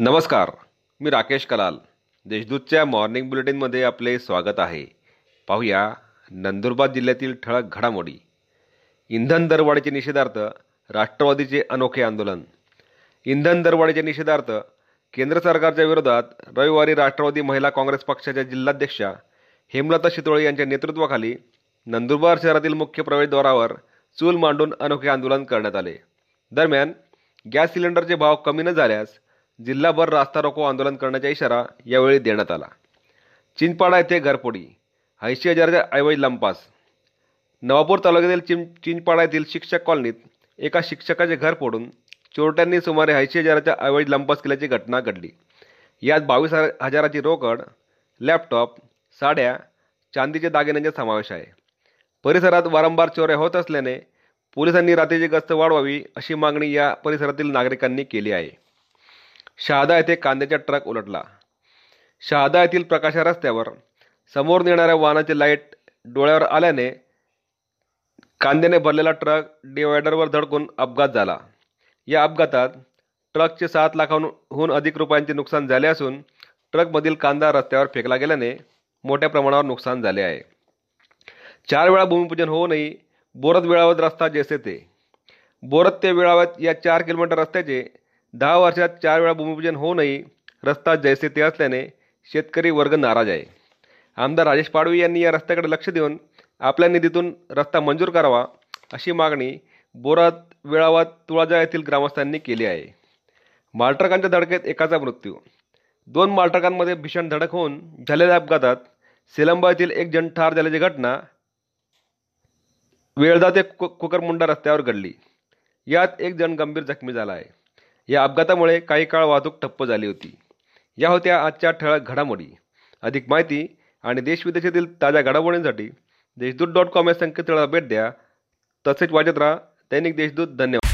नमस्कार मी राकेश कलाल. देशदूतच्या मॉर्निंग बुलेटिनमध्ये आपले स्वागत आहे. पाहूया नंदुरबार जिल्ह्यातील ठळक घडामोडी. इंधन दरवाढीचे निषेधार्थ राष्ट्रवादीचे अनोखे आंदोलन. इंधन दरवाढीच्या निषेधार्थ केंद्र सरकारच्या विरोधात रविवारी राष्ट्रवादी महिला काँग्रेस पक्षाच्या जिल्हाध्यक्षा हेमलता शितोळे यांच्या नेतृत्वाखाली नंदुरबार शहरातील मुख्य प्रवेशद्वारावर चूल मांडून अनोखे आंदोलन करण्यात आले. दरम्यान गॅस सिलेंडरचे भाव कमी न झाल्यास जिल्हाभर रास्ता रोको आंदोलन करण्याचा इशारा यावेळी देण्यात आला. चिंचपाडा येथे घरपोडी ऐंशी हजाराच्या ऐवजी लंपास. नवापूर तालुक्यातील चिं चिंचपाडा येथील शिक्षक कॉलनीत एका शिक्षकाचे घर फोडून चोरट्यांनी सुमारे ऐंशी हजाराच्या ऐवजी लंपास केल्याची घटना घडली. यात बावीस हजाराची रोकड लॅपटॉप साड्या चांदीच्या दागिन्यांचा समावेश आहे. परिसरात वारंवार चोऱ्या होत असल्याने पोलिसांनी रात्रीची गस्त वाढवावी अशी मागणी या परिसरातील नागरिकांनी केली आहे. शहादा येथे कांद्याचा ट्रक उलटला. शहादा येथील प्रकाशा रस्त्यावर समोरून येणाऱ्या वाहनाचे लाइट डोळ्यावर आल्याने कांद्याने भरलेला ट्रक डिवायडरवर धडकून अपघात झाला. या अपघातात ट्रकचे सात लाखांहून अधिक रुपयांचे नुकसान झाले असून ट्रकमधील कांदा रस्त्यावर फेकला गेल्याने मोठ्या प्रमाणावर नुकसान झाले आहे. चार वेळा भूमिपूजन होऊनही बोरत वेळावत रस्ता जैसे ते बोरत ते वेळावत या चार किलोमीटर रस्त्याचे दहा वर्षात चार वेळा भूमिपूजन होऊनही रस्ता जैसे ते असल्याने शेतकरी वर्ग नाराज आहे. आमदार राजेश पाडवी यांनी या रस्त्याकडे लक्ष देऊन आपल्या निधीतून रस्ता मंजूर करावा अशी मागणी बोरात वेळावत तुळाजा येथील ग्रामस्थांनी केली आहे. मालट्रकांच्या धडकेत एकाचा मृत्यू. दोन मालट्रकांमध्ये भीषण धडक होऊन झालेल्या अपघातात सिलंबा येथील एक जण ठार झाल्याची घटना वेळदा ते कु कुकरमुंडा रस्त्यावर घडली. यात एक जण गंभीर जखमी झाला आहे. या अपघातामुळे काही काळ वाहतूक ठप्प झाली होती. या होत्या आजच्या ठळक घडामोडी. अधिक माहिती आणि देशविदेशातील ताज्या घडामोडींसाठी देशदूत डॉट कॉम या संकेतस्थळाला भेट द्या. तसेच वाजत राहा दैनिक देशदूत. धन्यवाद.